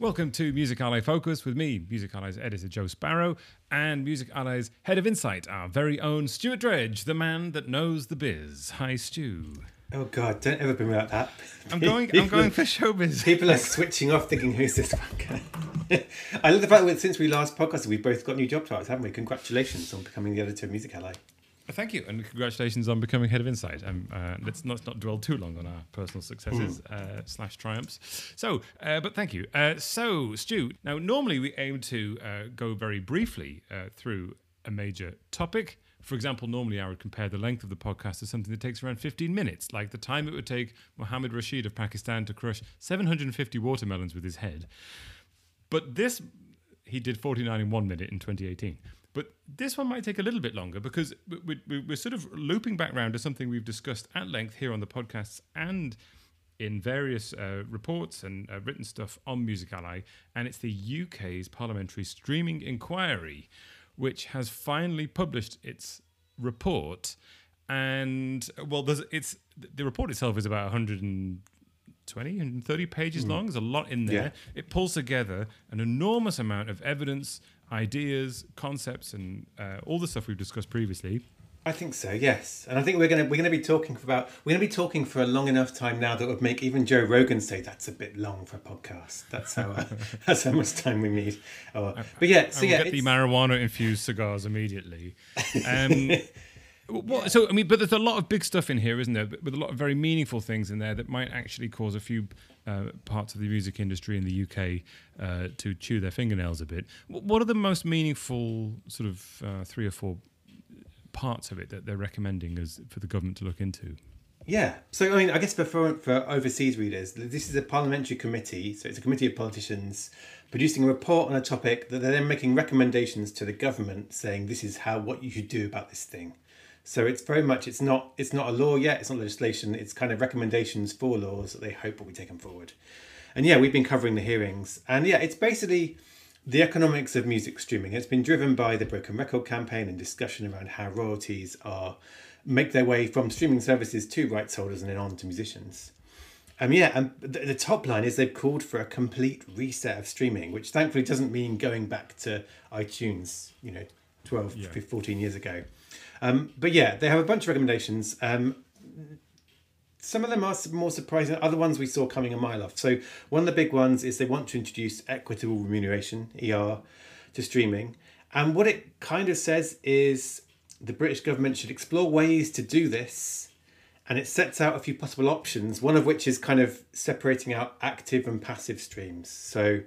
Welcome to Music Ally Focus with me, Music Ally's editor Joe Sparrow, and Music Ally's head of insight, our very own Stuart Dredge, the man that knows the biz. Hi, Stu. Oh God! Don't ever bring me like that. I'm going. I'm going for showbiz. People are switching off, thinking, "Who's this one?" I love the fact that since we last podcasted, we've both got new job titles, haven't we? Congratulations on becoming the editor of Music Ally. Thank you, and congratulations on becoming head of Insight. Um, uh, let's not, not dwell too long on our personal successes mm. uh, slash triumphs. So, uh, but thank you. Uh, so, Stu, now normally we aim to uh, go very briefly uh, through a major topic. For example, normally I would compare the length of the podcast to something that takes around 15 minutes, like the time it would take Muhammad Rashid of Pakistan to crush 750 watermelons with his head. But this, he did 49 in one minute in 2018. But this one might take a little bit longer because we're sort of looping back around to something we've discussed at length here on the podcasts and in various uh, reports and uh, written stuff on Music Ally, and it's the UK's Parliamentary Streaming Inquiry, which has finally published its report. And well, there's it's the report itself is about 120 and 30 pages mm. long. There's a lot in there. Yeah. It pulls together an enormous amount of evidence ideas, concepts, and uh, all the stuff we've discussed previously. I think so. Yes, and I think we're gonna we're gonna be talking for about we're gonna be talking for a long enough time now that would make even Joe Rogan say that's a bit long for a podcast. That's how uh, that's how much time we need. Oh, but yeah, so yeah, get the marijuana infused cigars immediately. Um, Well, yeah. So I mean, but there's a lot of big stuff in here, isn't there? With a lot of very meaningful things in there that might actually cause a few uh, parts of the music industry in the UK uh, to chew their fingernails a bit. What are the most meaningful sort of uh, three or four parts of it that they're recommending as for the government to look into? Yeah. So I mean, I guess for for overseas readers, this is a parliamentary committee. So it's a committee of politicians producing a report on a topic that they're then making recommendations to the government, saying this is how what you should do about this thing. So it's very much it's not it's not a law yet. It's not legislation. It's kind of recommendations for laws that they hope will be taken forward. And yeah, we've been covering the hearings, and yeah, it's basically the economics of music streaming. It's been driven by the Broken Record campaign and discussion around how royalties are make their way from streaming services to rights holders and then on to musicians. Um, yeah, and the, the top line is they've called for a complete reset of streaming, which thankfully doesn't mean going back to iTunes, you know, 12, yeah. 14 years ago. Um, but yeah, they have a bunch of recommendations. Um, some of them are more surprising. Other ones we saw coming a mile off. So one of the big ones is they want to introduce equitable remuneration ER to streaming, and what it kind of says is the British government should explore ways to do this. And it sets out a few possible options, one of which is kind of separating out active and passive streams. So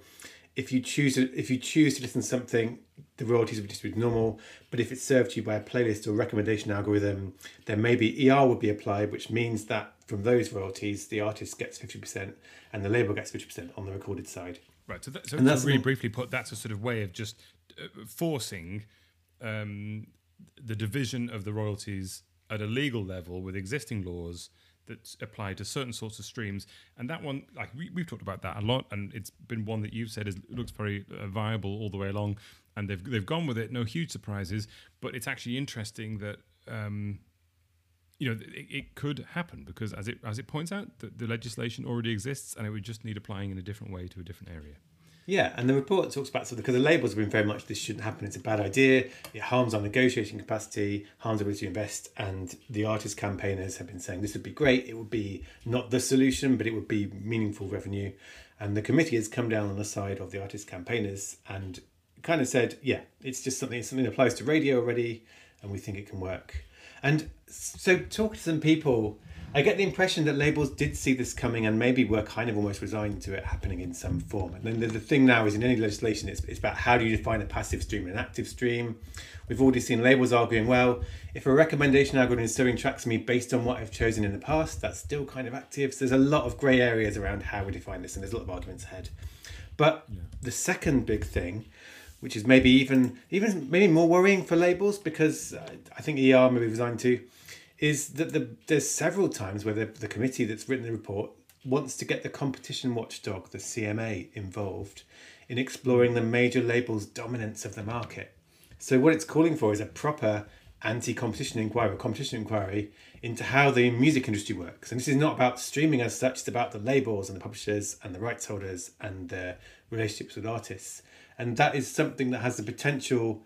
if you choose if you choose to listen to something, the royalties will be distributed normal. But if it's served to you by a playlist or recommendation algorithm, then maybe ER would be applied, which means that from those royalties, the artist gets fifty percent and the label gets fifty percent on the recorded side. Right. So, that, so, and that's really briefly put, that's a sort of way of just uh, forcing um, the division of the royalties at a legal level with existing laws that apply to certain sorts of streams. And that one, like we, have talked about that a lot, and it's been one that you've said is looks very uh, viable all the way along. And they've they've gone with it, no huge surprises. But it's actually interesting that. Um, you know, it, it, could happen because, as it as it points out, the, the legislation already exists, and it would just need applying in a different way to a different area. Yeah, and the report talks about so because the labels have been very much this shouldn't happen. It's a bad idea. It harms our negotiating capacity, harms our ability to invest, and the artist campaigners have been saying this would be great. It would be not the solution, but it would be meaningful revenue. And the committee has come down on the side of the artist campaigners and kind of said, yeah, it's just something. It's something that applies to radio already, and we think it can work. And so, talk to some people I get the impression that labels did see this coming and maybe were kind of almost resigned to it happening in some form. And then the, the thing now is in any legislation, it's, it's about how do you define a passive stream and an active stream. We've already seen labels arguing, well, if a recommendation algorithm is serving tracks to me based on what I've chosen in the past, that's still kind of active. So there's a lot of grey areas around how we define this, and there's a lot of arguments ahead. But yeah. the second big thing, which is maybe even even maybe more worrying for labels, because I think ER maybe resigned to, is that the, there's several times where the, the committee that's written the report wants to get the competition watchdog, the CMA, involved in exploring the major labels' dominance of the market. So what it's calling for is a proper anti-competition inquiry, a competition inquiry into how the music industry works. And this is not about streaming as such, it's about the labels and the publishers and the rights holders and the relationships with artists. And that is something that has the potential.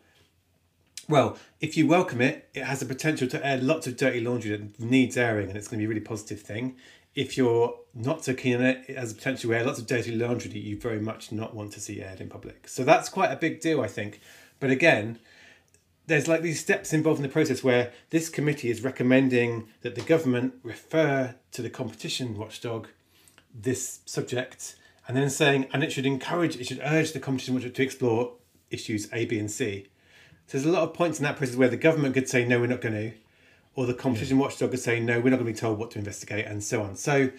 Well, if you welcome it, it has the potential to air lots of dirty laundry that needs airing, and it's going to be a really positive thing. If you're not so keen on it, it has the potential to air lots of dirty laundry that you very much not want to see aired in public. So that's quite a big deal, I think. But again, there's like these steps involved in the process where this committee is recommending that the government refer to the competition watchdog this subject and then saying and it should encourage it should urge the competition watchdog to explore issues a b and c so there's a lot of points in that process where the government could say no we're not going to or the competition yeah. watchdog could say no we're not going to be told what to investigate and so on so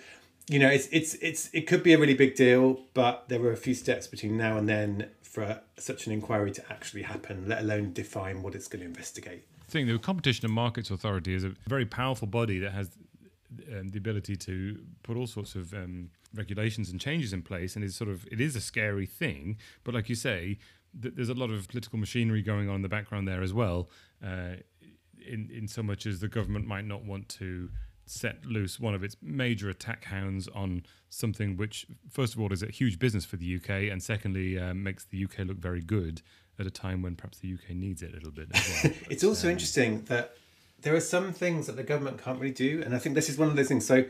you know it's it's it's it could be a really big deal but there were a few steps between now and then for such an inquiry to actually happen, let alone define what it's going to investigate. I think the Competition and Markets Authority is a very powerful body that has um, the ability to put all sorts of um, regulations and changes in place, and it's sort of it is a scary thing. But like you say, th- there's a lot of political machinery going on in the background there as well. Uh, in in so much as the government might not want to set loose one of its major attack hounds on something which, first of all, is a huge business for the UK, and secondly, uh, makes the UK look very good at a time when perhaps the UK needs it a little bit. Well. it's also um, interesting that there are some things that the government can't really do, and I think this is one of those things. So,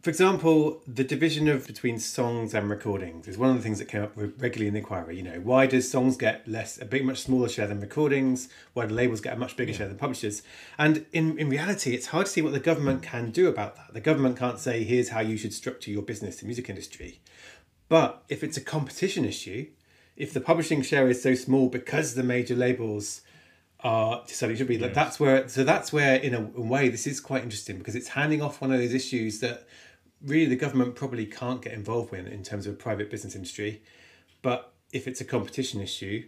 for example, the division of between songs and recordings is one of the things that came up regularly in the inquiry. You know, why does songs get less, a big, much smaller share than recordings? Why do labels get a much bigger yeah. share than publishers? And in, in reality, it's hard to see what the government can do about that. The government can't say, here's how you should structure your business, the music industry. But if it's a competition issue, if the publishing share is so small because the major labels are it should be, yes. that's where, so that's where, in a, a way, this is quite interesting because it's handing off one of those issues that really the government probably can't get involved with in terms of a private business industry. But if it's a competition issue,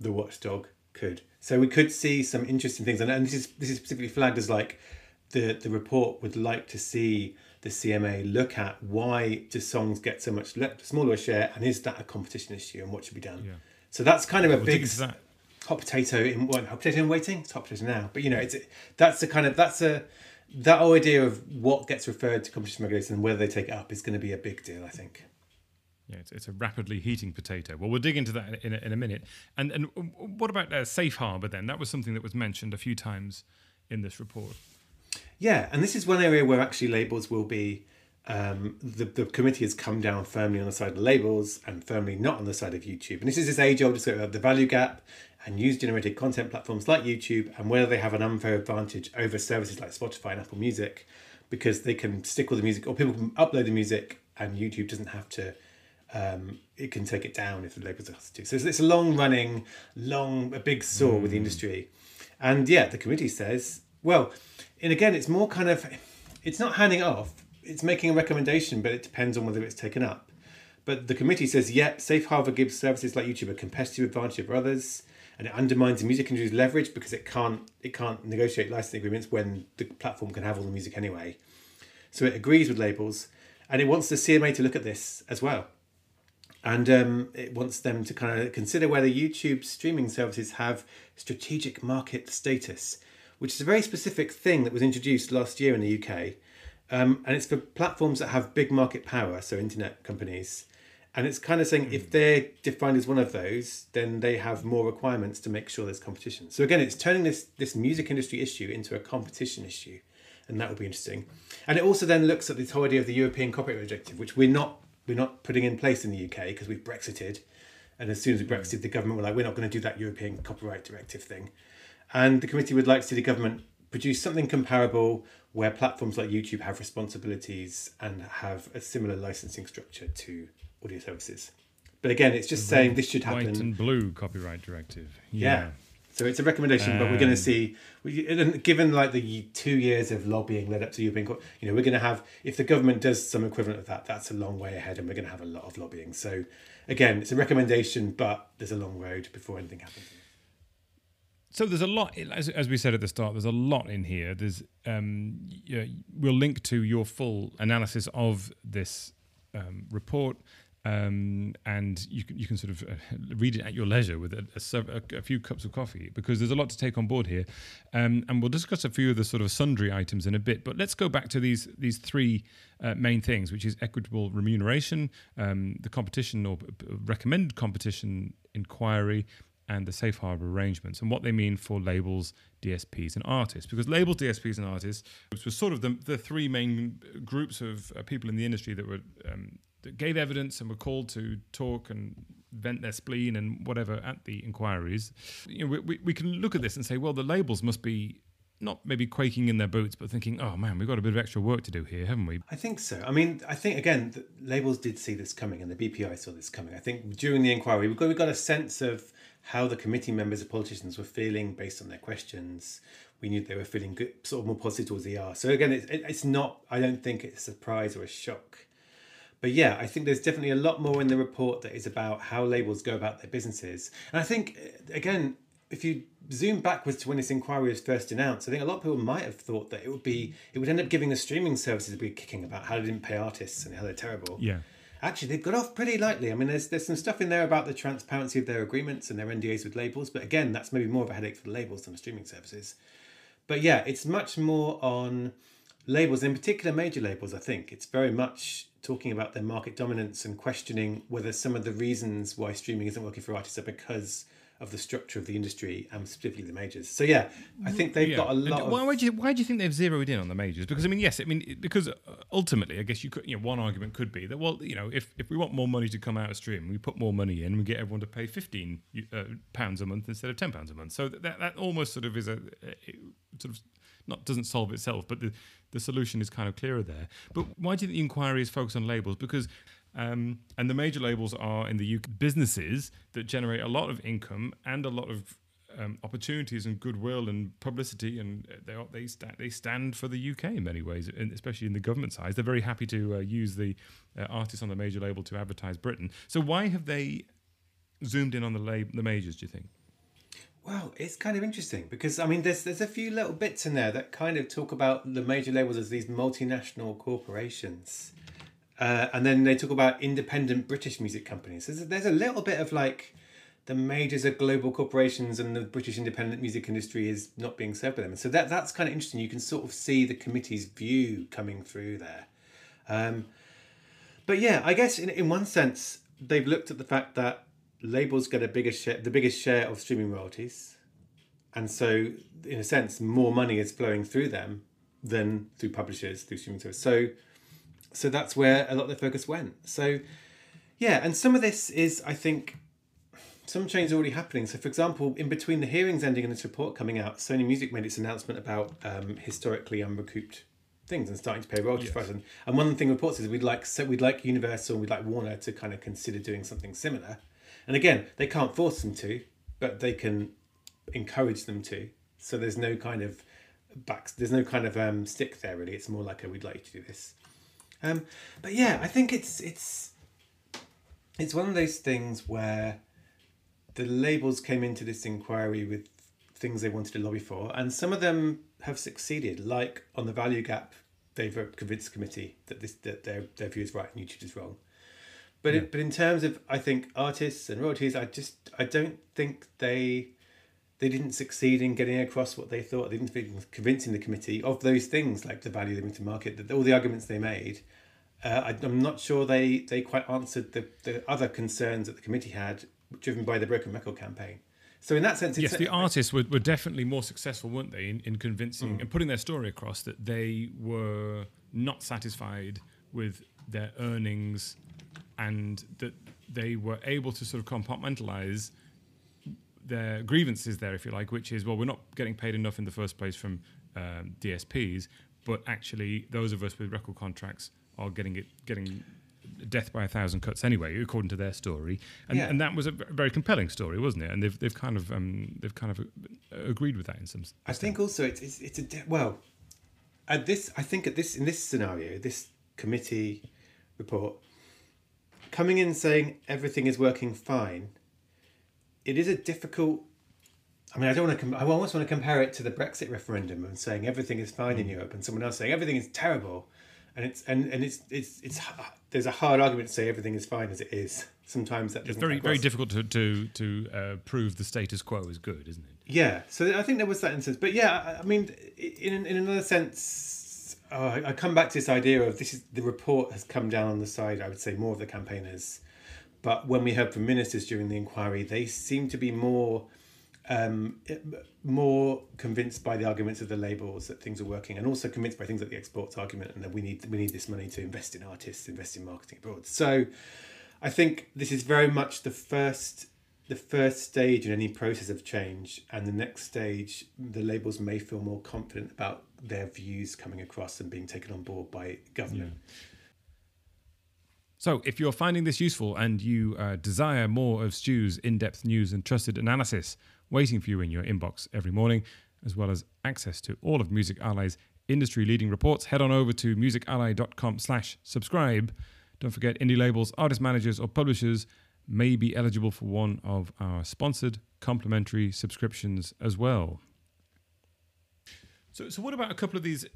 the watchdog could. So we could see some interesting things, and, and this is this is specifically flagged as like the the report would like to see the CMA look at why do songs get so much le- smaller share, and is that a competition issue, and what should be done? Yeah. So that's kind of a we'll big hot potato in well, hot potato in waiting. It's hot potato now, but you know, it's that's the kind of that's a that idea of what gets referred to competition regulation and whether they take it up is going to be a big deal, I think. Yeah, it's, it's a rapidly heating potato. Well, we'll dig into that in a, in a minute. And and what about uh, safe harbour then? That was something that was mentioned a few times in this report. Yeah, and this is one area where actually labels will be. Um, the, the committee has come down firmly on the side of labels and firmly not on the side of YouTube. And this is this age old discussion about the value gap and user generated content platforms like YouTube and whether they have an unfair advantage over services like Spotify and Apple Music because they can stick with the music or people can upload the music and YouTube doesn't have to um, it can take it down if the labels have to. So it's a long running, long, a big saw mm. with the hmm. industry. And yeah, the committee says, well, and again, it's more kind of, it's not handing off, it's making a recommendation, but it depends on whether it's taken up. But the committee says, yep, Safe Harbor gives services like YouTube a competitive advantage over others and it undermines the music industry's leverage because it can't it can't negotiate licensing agreements when the platform can have all the music anyway. So it agrees with labels, and it wants the CMA to look at this as well, and um, it wants them to kind of consider whether YouTube streaming services have strategic market status, which is a very specific thing that was introduced last year in the UK. Um, and it's for platforms that have big market power, so internet companies, and it's kind of saying mm. if hmm. they're defined as one of those, then they have more requirements to make sure there's competition. So again, it's turning this this music industry issue into a competition issue, and that will be interesting. And it also then looks at this whole idea of the European Copyright Directive, which we're not we're not putting in place in the UK because we've Brexited, and as soon as we hmm. Brexited, the government were like, we're not going to do that European Copyright Directive thing, and the committee would like to see the government produce something comparable where platforms like YouTube have responsibilities and have a similar licensing structure to audio services. But again, it's just the saying this should happen. White and blue copyright directive. Yeah. yeah. So it's a recommendation, um, but we're going to see, given like the two years of lobbying led up to European Court, you know, we're going to have, if the government does some equivalent of that, that's a long way ahead and we're going to have a lot of lobbying. So again, it's a recommendation, but there's a long road before anything happens. So there's a lot, as, as we said at the start, there's a lot in here. There's, um, we'll link to your full analysis of this um, report Um, and you can, you can sort of uh, read it at your leisure with a, a, a, few cups of coffee because there's a lot to take on board here, um, and we'll discuss a few of the sort of sundry items in a bit. But let's go back to these these three uh, main things, which is equitable remuneration, um, the competition or recommended competition inquiry, and the safe harbor arrangements and what they mean for labels, DSPs, and artists. Because labels, DSPs, and artists, which was sort of the, the three main groups of uh, people in the industry that were um, that gave evidence and were called to talk and vent their spleen and whatever at the inquiries. You know, we, we can look at this and say, well, the labels must be not maybe quaking in their boots, but thinking, oh man, we've got a bit of extra work to do here, haven't we? I think so. I mean, I think, again, the labels did see this coming and the BPI saw this coming. I think during the inquiry, we got, we got a sense of how the committee members of politicians were feeling based on their questions. We knew they were feeling good, sort of more positive towards the ER. So again, it's, it's not. I don't think it's a surprise or a shock. But yeah, I think there's definitely a lot more in the report that is about how labels go about their businesses. And I think uh, again, if you zoom backwards to when this inquiry was first announced, I think a lot of people might have thought that it would be it would end up giving the streaming services a big kicking about how they didn't pay artists and how they're terrible. Yeah actually they've got off pretty lightly. I mean, there's there's some stuff in there about the transparency of their agreements and their NDAs with labels, but again, that's maybe more of a headache for the labels than the streaming services. But yeah, it's much more on labels, in particular major labels. I think it's very much talking about their market dominance and questioning whether some of the reasons why streaming isn't working for artists are because of the structure of the industry and specifically the majors. So yeah, I think they've yeah. got a lot. Why, why, do you why do you think they've zeroed in on the majors? Because I mean, yes, I mean because uh, ultimately, I guess you could you know one argument could be that well, you know, if if we want more money to come out of stream, we put more money in, we get everyone to pay fifteen uh, pounds a month instead of ten pounds a month. So that that almost sort of is a, a sort of not doesn't solve itself, but the the solution is kind of clearer there. But why do you think the inquiry is focused on labels? Because um, and the major labels are in the UK businesses that generate a lot of income and a lot of um, opportunities and goodwill and publicity, and they they stand they stand for the UK in many ways, especially in the government size. They're very happy to uh, use the uh, artists on the major label to advertise Britain. So why have they zoomed in on the lab- the majors? Do you think? Well, it's kind of interesting because I mean, there's there's a few little bits in there that kind of talk about the major labels as these multinational corporations uh, and then they talk about independent British music companies. There's a, there's a little bit of like the majors are global corporations and the British independent music industry is not being served by them. So that that's kind of interesting. You can sort of see the committee's view coming through there. Um, but yeah, I guess in, in one sense, they've looked at the fact that labels get a bigger share, the biggest share of streaming royalties. And so, in a sense, more money is flowing through them than through publishers, through streaming services. So so that's where a lot of the focus went. So yeah, and some of this is, I think, some change is already happening. So, for example, in between the hearings ending and this report coming out, Sony Music made its announcement about um, historically unrecouped things and starting to pay royalties yes. And, and one of the thing reports is we'd like so we'd like Universal, and we'd like Warner to kind of consider doing something similar. And again, they can't force them to, but they can encourage them to. So there's no kind of back, there's no kind of um, stick there really. It's more like a we'd like you to do this. Um, but yeah, I think it's it's it's one of those things where the labels came into this inquiry with things they wanted to lobby for, and some of them have succeeded. Like on the value gap, they've convinced the committee that this that their their view is right and YouTube is wrong. But yeah. it, but in terms of I think artists and royalties, I just I don't think they they didn't succeed in getting across what they thought. They didn't think convincing the committee of those things like the value of limited market, that all the arguments they made. Uh, I, am not sure they, they quite answered the, the other concerns that the committee had, driven by the Broken Record campaign. So in that sense, yes, the artists were, were definitely more successful, weren't they, in, in convincing mm. and putting their story across that they were not satisfied with their earnings and that they were able to sort of compartmentalize their grievances there, if you like, which is well, we're not getting paid enough in the first place from um, DSPs, but actually those of us with record contracts are getting it getting death by a thousand cuts anyway, according to their story, and, yeah. and that was a very compelling story, wasn't it? And they've they've kind of um, they've kind of uh, agreed with that in some. I think also it's it's, it's a de- well, at this I think at this in this scenario, this committee report coming in saying everything is working fine it is a difficult. I mean, I don't want to. Com- I almost want to compare it to the Brexit referendum and saying everything is fine mm. in Europe, and someone else saying everything is terrible. and it's and, and it's it's it's there's a hard argument to say everything is fine as it is. Sometimes that It's very very difficult to to to uh, prove the status quo is good, isn't it? Yeah, so I think there was that instance, but yeah, I- I mean, in in another sense, I I come back to this idea of this is the report has come down on the side. I would say more of the campaigners, but when we heard from ministers during the inquiry, they seem to be more. Um, more convinced by the arguments of the labels that things are working, and also convinced by things like the exports argument, and that we need we need this money to invest in artists, invest in marketing abroad. So, I think this is very much the first the first stage in any process of change and the next stage the labels may feel more confident about their views coming across and being taken on board by government So, if you're finding this useful and you uh, desire more of Stu's in depth news and trusted analysis waiting for you in your inbox every morning, as well as access to all of Music Ally's industry leading reports, head on over to musically.com slash subscribe. Don't forget, indie labels, artist managers, or publishers may be eligible for one of our sponsored complimentary subscriptions as well. So, so what about a couple of these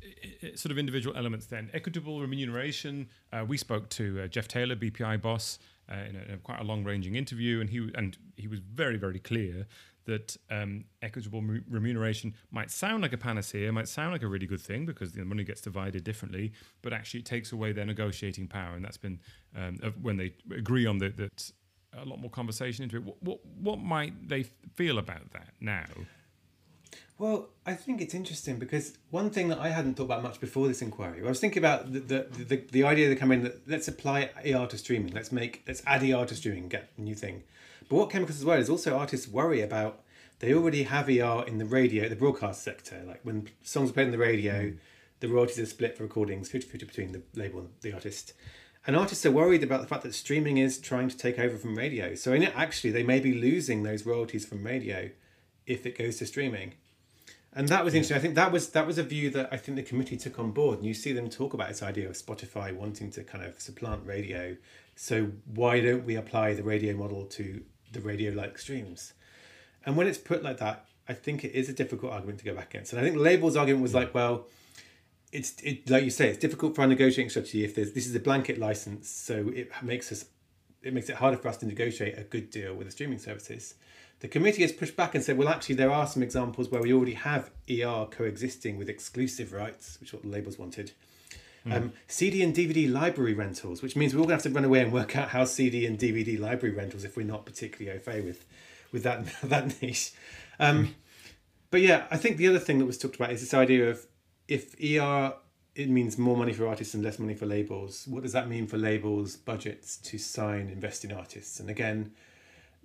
sort of individual elements then? Equitable remuneration. Uh, we spoke to uh, Geoff Taylor, BPI boss, uh, in, a, in a quite a long-ranging interview, and he and he was very, very clear that um, equitable mu- remuneration might sound like a panacea, might sound like a really good thing because the money gets divided differently, but actually it takes away their negotiating power, and that's been um, when they agree on the, that a lot more conversation into it. What, what what might they feel about that now? Well, I think it's interesting because one thing that I hadn't thought about much before this inquiry, I was thinking about the the, the, the idea that come in that let's apply AR to streaming, let's make let's add AR to streaming, get a new thing. But what came across as well is also artists worry about they already have ER in the radio, the broadcast sector. Like when songs are played on the radio, the royalties are split for recordings 50-50 between the label and the artist. And artists are worried about the fact that streaming is trying to take over from radio. So in it, actually, they may be losing those royalties from radio if it goes to streaming. And that was interesting. I think that was that was a view that I think the committee took on board. And you see them talk about this idea of Spotify wanting to kind of supplant radio. So why don't we apply the radio model to the radio-like streams? And when it's put like that, I think it is a difficult argument to go back against. And I think Label's argument was like, well, it's it like you say, it's difficult for our negotiating strategy if there's this is a blanket license, so it makes us it makes it harder for us to negotiate a good deal with the streaming services. The committee has pushed back and said, well, actually, there are some examples where we already have ER coexisting with exclusive rights, which is what the labels wanted. Um, CD and DVD library rentals, which means we're all going to have to run away and work out how CD and DVD library rentals if we're not particularly au fait with, with that that niche. Um, but yeah, I think the other thing that was talked about is this idea of if ER it means more money for artists and less money for labels. What does that mean for labels' budgets to sign, invest in artists? And again,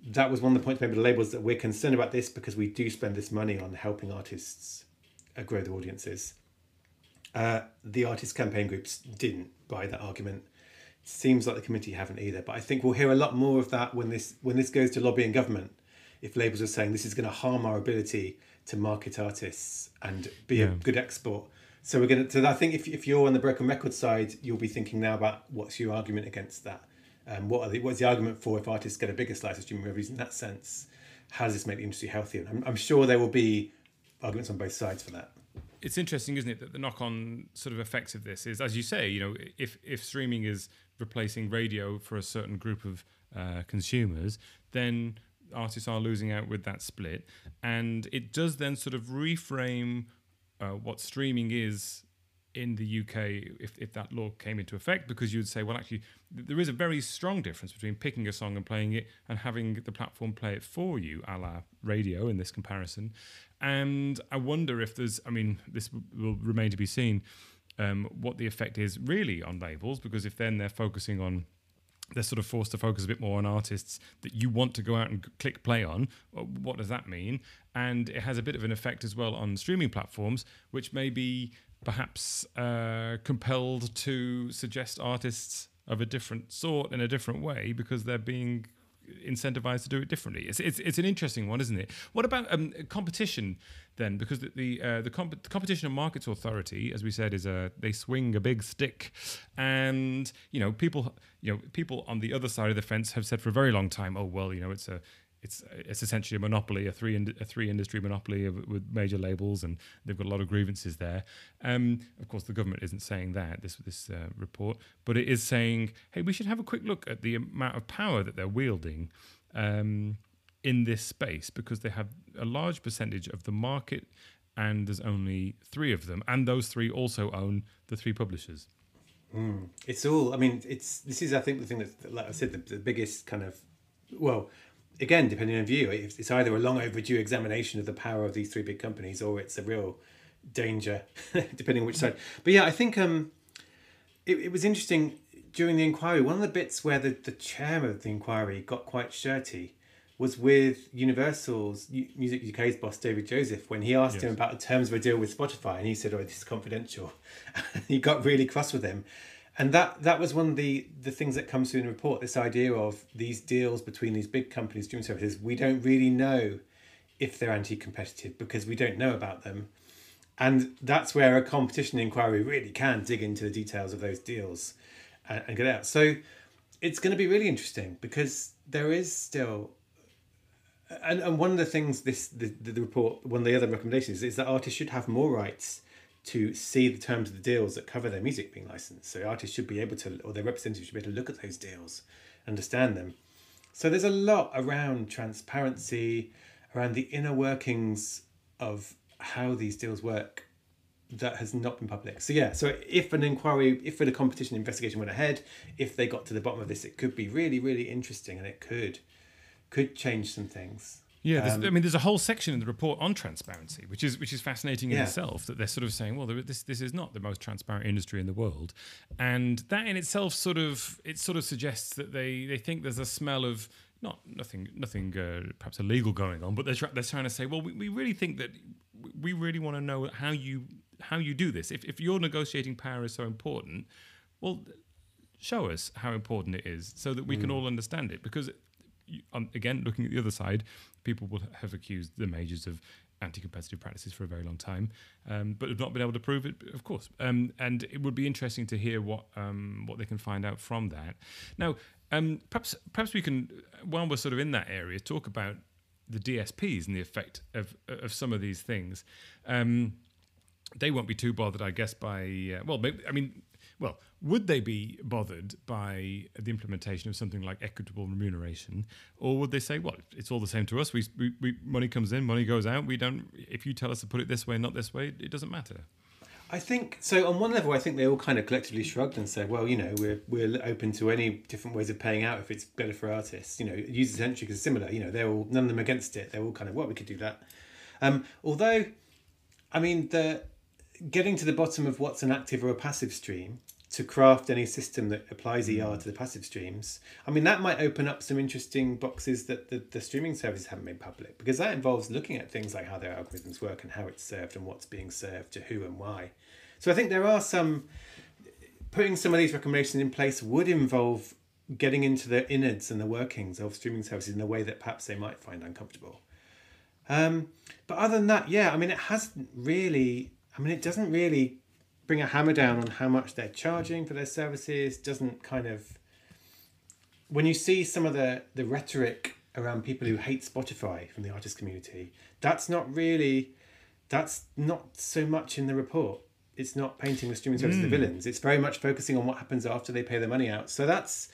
that was one of the points made by the labels that we're concerned about this because we do spend this money on helping artists uh, grow their audiences. Uh, the artist campaign groups didn't buy that argument. Seems like the committee haven't either. But I think we'll hear a lot more of that when this when this goes to lobbying government. If labels are saying this is going to harm our ability to market artists and be a good export. So we're going to. So I think if, if you're on the broken record side, you'll be thinking now about what's your argument against that. Um, what are the, what's the argument for if artists get a bigger slice of streaming revenues in that sense? How does this make the industry healthier? I'm, I'm sure there will be arguments on both sides for that. it's interesting, isn't it, that the knock-on sort of effects of this is, as you say, you know, if if streaming is replacing radio for a certain group of uh, consumers, then artists are losing out with that split, and it does then sort of reframe uh, what streaming is in the UK if, if that law came into effect because you'd say well actually th- there is a very strong difference between picking a song and playing it and having the platform play it for you a la radio in this comparison. And I wonder if there's I mean this will remain to be seen um, what the effect is really on labels because if then they're focusing on they're sort of forced to focus a bit more on artists that you want to go out and click play on. What does that mean? And it has a bit of an effect as well on streaming platforms, which may be perhaps uh, compelled to suggest artists of a different sort in a different way because they're being incentivized to do it differently. It's it's, it's an interesting one, isn't it? What about um, competition then? Because the the, uh, the, comp- the competition and markets authority, as we said, is a they swing a big stick, and you know people you know people on the other side of the fence have said for a very long time, oh well, you know it's a it's it's essentially a monopoly, a three a three industry monopoly of, with major labels, and they've got a lot of grievances there. Um, of course, the government isn't saying that this this uh, report, but it is saying, hey, we should have a quick look at the amount of power that they're wielding um, in this space because they have a large percentage of the market, and there's only three of them, and those three also own the three publishers. Mm. It's all. I mean, it's this is I think the thing that, like I said, the, the biggest kind of well again, depending on view, it's either a long overdue examination of the power of these three big companies or it's a real danger, depending on which side. But yeah, I think um, it, it was interesting during the inquiry. One of the bits where the, the chair of the inquiry got quite shirty was with Universal's Music UK's boss David Joseph when he asked yes. him about the terms of a deal with Spotify, and he said, "Oh, this is confidential." he got really cross with him, and that that was one of the the things that comes through in the report this idea of these deals between these big companies doing services we don't really know if they're anti-competitive because we don't know about them. And that's where a competition inquiry really can dig into the details of those deals and, and get out. So it's going to be really interesting because there is still and, and one of the things this the, the report one of the other recommendations is that artists should have more rights to see the terms of the deals that cover their music being licensed. So artists should be able to, or their representatives should be able to look at those deals, understand them. So there's a lot around transparency, around the inner workings of how these deals work that has not been public. So yeah, so if an inquiry, if a competition investigation went ahead, if they got to the bottom of this, it could be really, really interesting, and it could could change some things. Yeah, um, I mean, there's a whole section in the report on transparency, which is which is fascinating in yeah. itself. That they're sort of saying, well, this this is not the most transparent industry in the world, and that in itself sort of it sort of suggests that they they think there's a smell of not nothing nothing uh, perhaps illegal going on, but they're they're trying to say, well, we, we really think that we really want to know how you how you do this. If if your negotiating power is so important, well, show us how important it is so that we mm. can all understand it because um, again, looking at the other side, people will have accused the majors of anti-competitive practices for a very long time, um, but have not been able to prove it, of course. Um, and it would be interesting to hear what um, what they can find out from that. Now, um, perhaps perhaps we can, while we're sort of in that area, talk about the DSPs and the effect of of some of these things. Um, they won't be too bothered, I guess, by uh, well, maybe, I mean, well, would they be bothered by the implementation of something like equitable remuneration, or would they say, "Well, it's all the same to us. We, we, we, money comes in, money goes out. We don't. If you tell us to put it this way, not this way, it doesn't matter." I think so. On one level, I think they all kind of collectively shrugged and said, "Well, you know, we're we're open to any different ways of paying out if it's better for artists. You know, user centric is similar. You know, they're all none of them against it. They're all kind of, well, we could do that." Um, although, I mean, the getting to the bottom of what's an active or a passive stream to craft any system that applies ER to the passive streams. I mean, that might open up some interesting boxes that the, the streaming services haven't made public because that involves looking at things like how their algorithms work and how it's served and what's being served to who and why. So I think there are some putting some of these recommendations in place would involve getting into the innards and the workings of streaming services in a way that perhaps they might find uncomfortable. Um, but other than that, yeah, I mean, it hasn't really. I mean, it doesn't really bring a hammer down on how much they're charging for their services doesn't kind of when you see some of the the rhetoric around people who hate Spotify from the artist community that's not really that's not so much in the report. It's not painting the streaming services mm. the villains. It's very much focusing on what happens after they pay their money out. So that's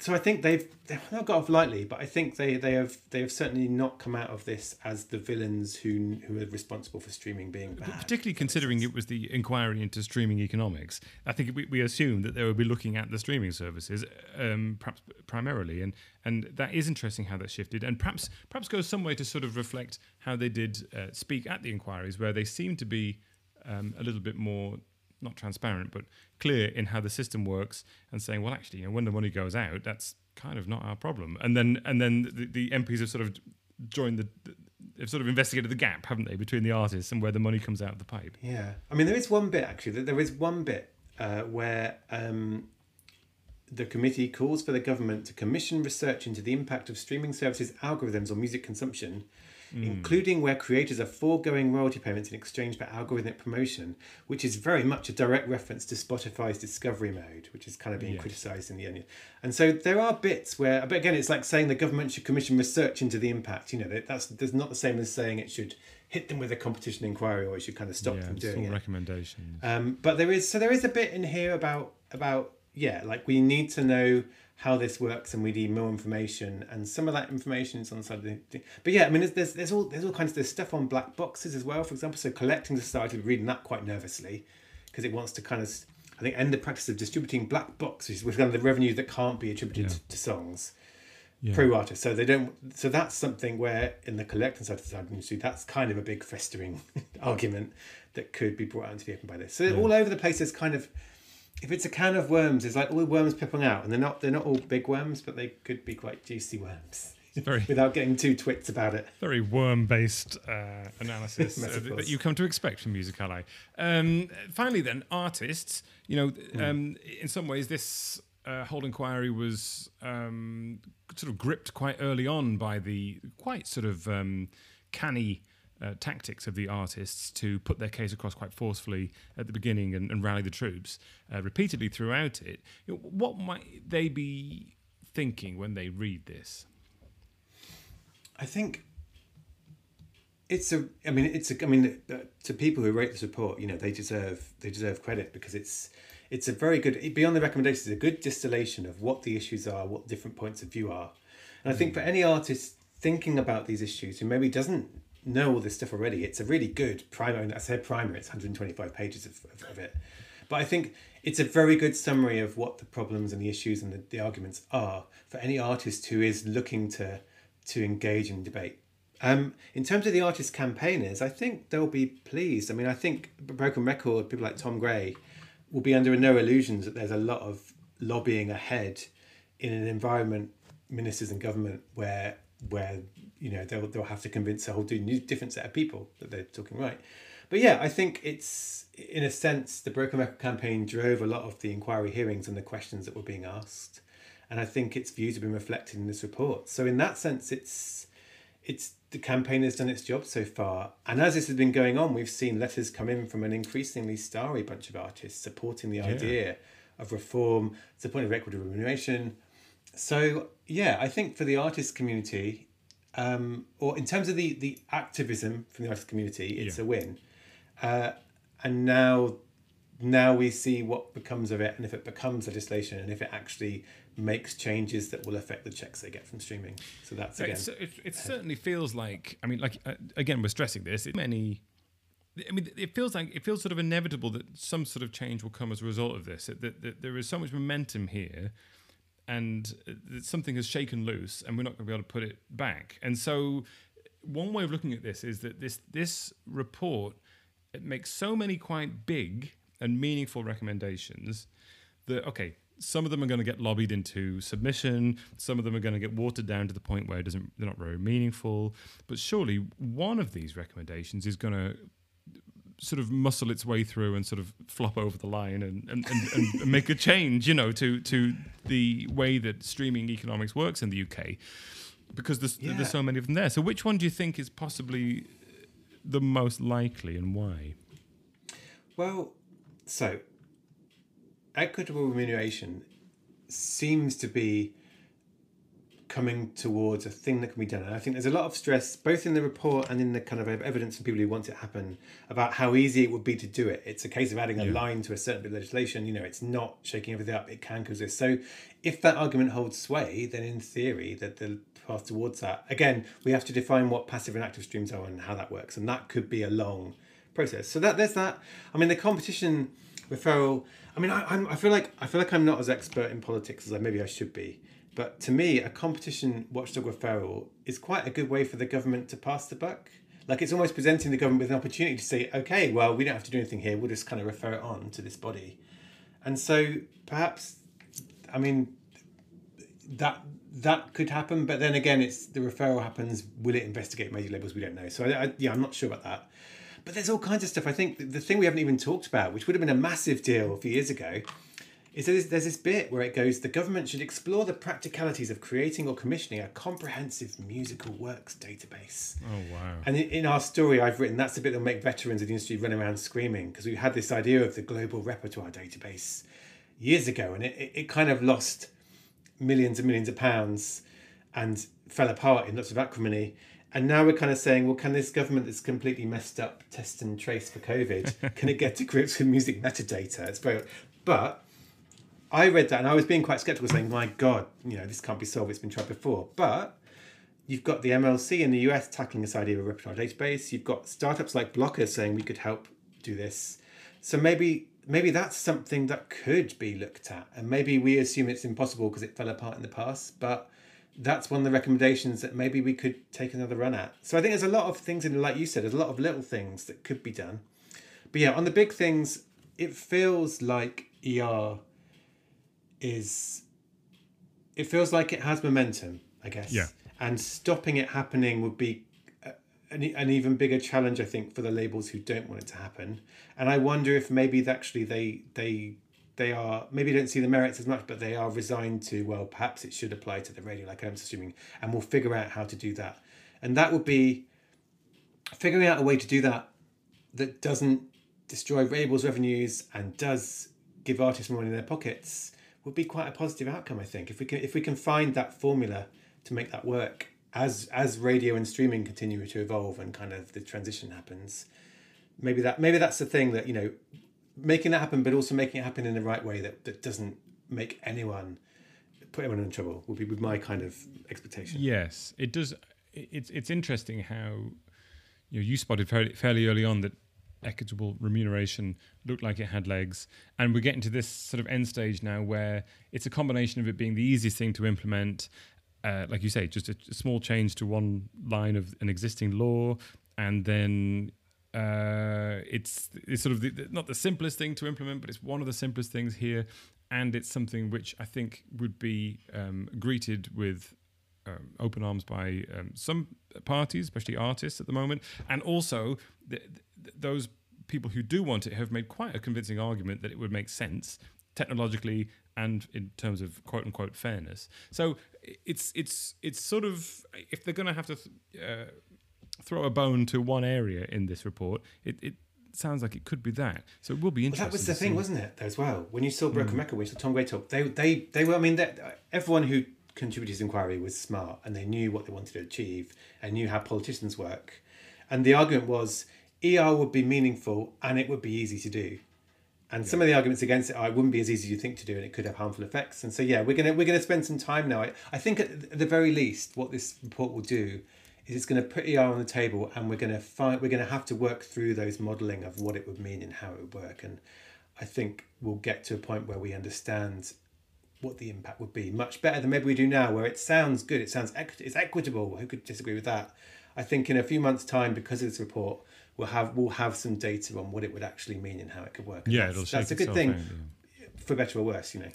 so I think they've they've not got off lightly, but I think they, they have they have certainly not come out of this as the villains who who are responsible for streaming being bad. Particularly considering it was the inquiry into streaming economics, I think we, we assumed that they would be looking at the streaming services, um, perhaps primarily, and and that is interesting how that shifted, and perhaps perhaps goes some way to sort of reflect how they did uh, speak at the inquiries, where they seem to be um, a little bit more not transparent, but clear in how the system works and saying, well, actually, you know, when the money goes out, that's kind of not our problem. And then and then the, the MPs have sort of joined the, the they've sort of investigated the gap, haven't they, between the artists and where the money comes out of the pipe. Yeah, I mean, there is one bit actually. There is one bit uh, where um, the committee calls for the government to commission research into the impact of streaming services algorithms on music consumption including where creators are foregoing royalty payments in exchange for algorithmic promotion, which is very much a direct reference to Spotify's discovery mode, which is kind of being Yes. criticised in the Onion. And so there are bits where, but again, it's like saying the government should commission research into the impact. You know, that- that's that's not the same as saying it should hit them with a competition inquiry or it should kind of stop yeah, them doing it. recommendations. Um, but there is so there is a bit in here about about yeah, like we need to know how this works and we need more information and some of that information is on the side of the thing. But yeah, I mean there's there's, there's all there's all kinds of there's stuff on black boxes as well, for example. So collecting society reading that quite nervously because it wants to kind of I think end the practice of distributing black boxes with kind of the revenue that can't be attributed Yeah. to songs yeah. pro rata. So they don't. So that's something where in the collecting side of the society industry, that's kind of a big festering argument that could be brought out into the open by this. So all over the place, there's kind of. If it's a can of worms, it's like all the worms popping out, and they're not they're not all big worms, but they could be quite juicy worms. very- without getting too twits about it. very worm-based uh, analysis uh, that- you come to expect from Music Ally. Um, finally, then artists. You know, Hmm. um, in some ways, this uh, whole inquiry was um, sort of gripped quite early on by the quite sort of um, canny. Uh, tactics of the artists to put their case across quite forcefully at the beginning and, and rally the troops uh, repeatedly throughout it. You know, what might they be thinking when they read this? I think it's a. I mean, it's a. I mean, uh, to people who wrote this report, you know, they deserve they deserve credit because it's it's a very good beyond the recommendations, a good distillation of what the issues are, what different points of view are, and I think for any artist thinking about these issues who maybe doesn't know all this stuff already, it's a really good primer. And I said primer; it's one hundred and twenty five pages of, of, of it, but I think it's a very good summary of what the problems and the issues and the, the arguments are for any artist who is looking to to engage in debate. Um, in terms of the artist campaigners, I think they'll be pleased. I mean, I think Broken Record, people like Tom Gray, will be under no illusions that there's a lot of lobbying ahead in an environment, ministers and government, where where you know they'll they'll have to convince a whole new different set of people that they're talking right. But yeah, I think it's in a sense the Broken Record campaign drove a lot of the inquiry hearings and the questions that were being asked, and I think its views have been reflected in this report. So in that sense, it's it's the campaign has done its job so far. And as this has been going on, we've seen letters come in from an increasingly starry bunch of artists supporting the idea of reform, supporting of equitable remuneration. So yeah, I think for the artist community, um, or in terms of the the activism from the artist community, it's Yeah. a win. Uh, and now now we see what becomes of it and if it becomes legislation and if it actually makes changes that will affect the checks they get from streaming so that's So again it, it certainly feels like I mean, like uh, again, we're stressing this. It, many, I mean, it feels like it feels sort of inevitable that some sort of change will come as a result of this. That, that, that there is so much momentum here, and something has shaken loose, and we're not going to be able to put it back. And so, one way of looking at this is that this this report it makes so many quite big and meaningful recommendations that okay some of them are going to get lobbied into submission some of them are going to get watered down to the point where it doesn't they're not very meaningful but surely one of these recommendations is going to sort of muscle its way through and sort of flop over the line and, and, and, and make a change you know to to the way that streaming economics works in the UK because there's, Yeah. there's so many of them there. So which one do you think is possibly the most likely and why? Well, so equitable remuneration seems to be coming towards a thing that can be done. And I think there's a lot of stress, both in the report and in the kind of evidence from people who want it to happen, about how easy it would be to do it. It's a case of adding a Yeah. line to a certain bit of legislation. You know, it's not shaking everything up. It can cause this. So if that argument holds sway, then in theory, that the path towards that, again, we have to define what passive and active streams are and how that works. And that could be a long process. So that there's that. I mean, the competition referral. I mean, I, I'm, I feel like I feel like I'm not as expert in politics as I maybe I should be. But to me, a competition watchdog referral is quite a good way for the government to pass the buck. Like it's almost presenting the government with an opportunity to say, okay, well, we don't have to do anything here. We'll just kind of refer it on to this body. And so perhaps, I mean, that that could happen. But then again, it's the referral happens. Will it investigate major labels? We don't know. So I, I, yeah, I'm not sure about that. But there's all kinds of stuff. I think the, thing we haven't even talked about, which would have been a massive deal a few years ago, is there's, there's this bit where it goes the government should explore the practicalities of creating or commissioning a comprehensive musical works database. Oh wow! And in, our story, I've written that's the bit that'll make veterans of the industry run around screaming because we had this idea of the global repertoire database years ago, and it, it kind of lost millions and millions of pounds and fell apart in lots of acrimony. And now we're kind of saying, well, can this government that's completely messed up test and trace for COVID, can it get to grips with music metadata? It's very, but I read that and I was being quite skeptical, saying, my God, you know, this can't be solved. It's been tried before. But you've got the MLC in the US tackling this idea of a repertoire database. You've got startups like Blokur saying we could help do this. So maybe maybe that's something that could be looked at. And maybe we assume it's impossible because it fell apart in the past. But that's one of the recommendations that maybe we could take another run at. So I think there's a lot of things in like you said, there's a lot of little things that could be done. But yeah, on the big things, it feels like ER is it feels like it has momentum, I guess. Yeah. And stopping it happening would be an, an even bigger challenge, I think, for the labels who don't want it to happen. And I wonder if maybe actually they they they are maybe don't see the merits as much, but they are resigned to well, perhaps it should apply to the radio, like I'm assuming, and we'll figure out how to do that. And that would be figuring out a way to do that that doesn't destroy labels' revenues and does give artists more money in their pockets would be quite a positive outcome. I think if we can if we can find that formula to make that work as as radio and streaming continue to evolve and kind of the transition happens, maybe that maybe that's the thing that you know making that happen, but also making it happen in the right way that that doesn't make anyone put anyone in trouble would be with my kind of expectation. Yes, it does. It's it's interesting how you know you spotted fairly, fairly early on that equitable remuneration looked like it had legs, and we're getting to this sort of end stage now where it's a combination of it being the easiest thing to implement, uh, like you say, just a, a small change to one line of an existing law, and then uh, it's it's sort of the, not the simplest thing to implement, but it's one of the simplest things here, and it's something which I think would be um, greeted with um, open arms by um, some parties, especially artists at the moment, and also th- th- those people who do want it have made quite a convincing argument that it would make sense technologically and in terms of quote unquote fairness. So it's it's it's sort of if they're going to have to uh, throw a bone to one area in this report, it, it sounds like it could be that. So it will be Well, interesting. that was the thing, wasn't it? As well, when you saw Broken Mm. Record, when you saw Tom Gray talk, they they they were. I mean, that everyone who contributed to inquiry was smart, and they knew what they wanted to achieve, and knew how politicians work. And the argument was, ER would be meaningful, and it would be easy to do. And some of the arguments against it are it wouldn't be as easy as you think to do, and it could have harmful effects. And so, yeah, we're gonna we're gonna spend some time now. I, I think at the very least, what this report will do is it's going to put ER on the table, and we're going to find we're going to have to work through those modelling of what it would mean and how it would work. And I think we'll get to a point where we understand what the impact would be much better than maybe we do now, where it sounds good, it sounds equi- it's equitable. Who could disagree with that? I think in a few months' time, because of this report, we'll have we'll have some data on what it would actually mean and how it could work. And Yeah, that's, it'll that's a good thing, yeah. for better or worse, you know.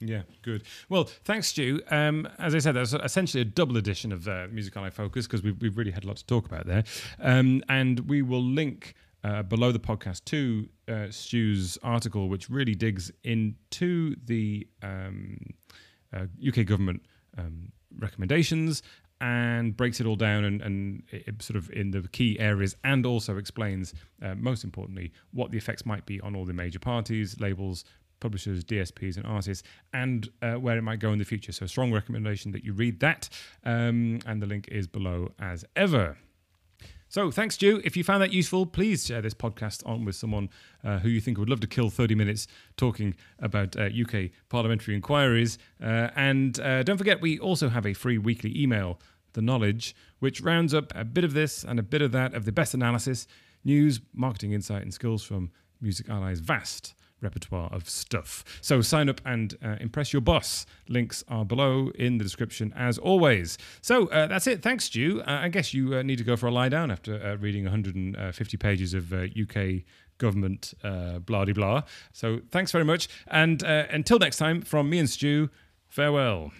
Yeah, good. Well, thanks, Stu. Um, as I said, that's essentially a double edition of uh, Music Ally Focus because we've, we've really had a lot to talk about there. Um, and we will link uh, below the podcast to uh, Stu's article, which really digs into the um, uh, UK government um, recommendations and breaks it all down and, and it, it sort of in the key areas and also explains, uh, most importantly, what the effects might be on all the major parties, labels, publishers, DSPs, and artists, and uh, where it might go in the future. So, strong recommendation that you read that, um, and the link is below as ever. So, thanks, Stu. If you found that useful, please share this podcast on with someone uh, who you think would love to kill 30 minutes talking about uh, UK parliamentary inquiries. Uh, and uh, don't forget, we also have a free weekly email, The Knowledge, which rounds up a bit of this and a bit of that of the best analysis, news, marketing insight, and skills from Music Ally's vast repertoire of stuff. So sign up and uh, impress your boss. Links are below in the description as always. So uh, that's it. Thanks, Stu. Uh, I guess you uh, need to go for a lie down after uh, reading 150 pages of uh, UK government uh, blah de blah. So thanks very much. And uh, until next time, from me and Stu, farewell.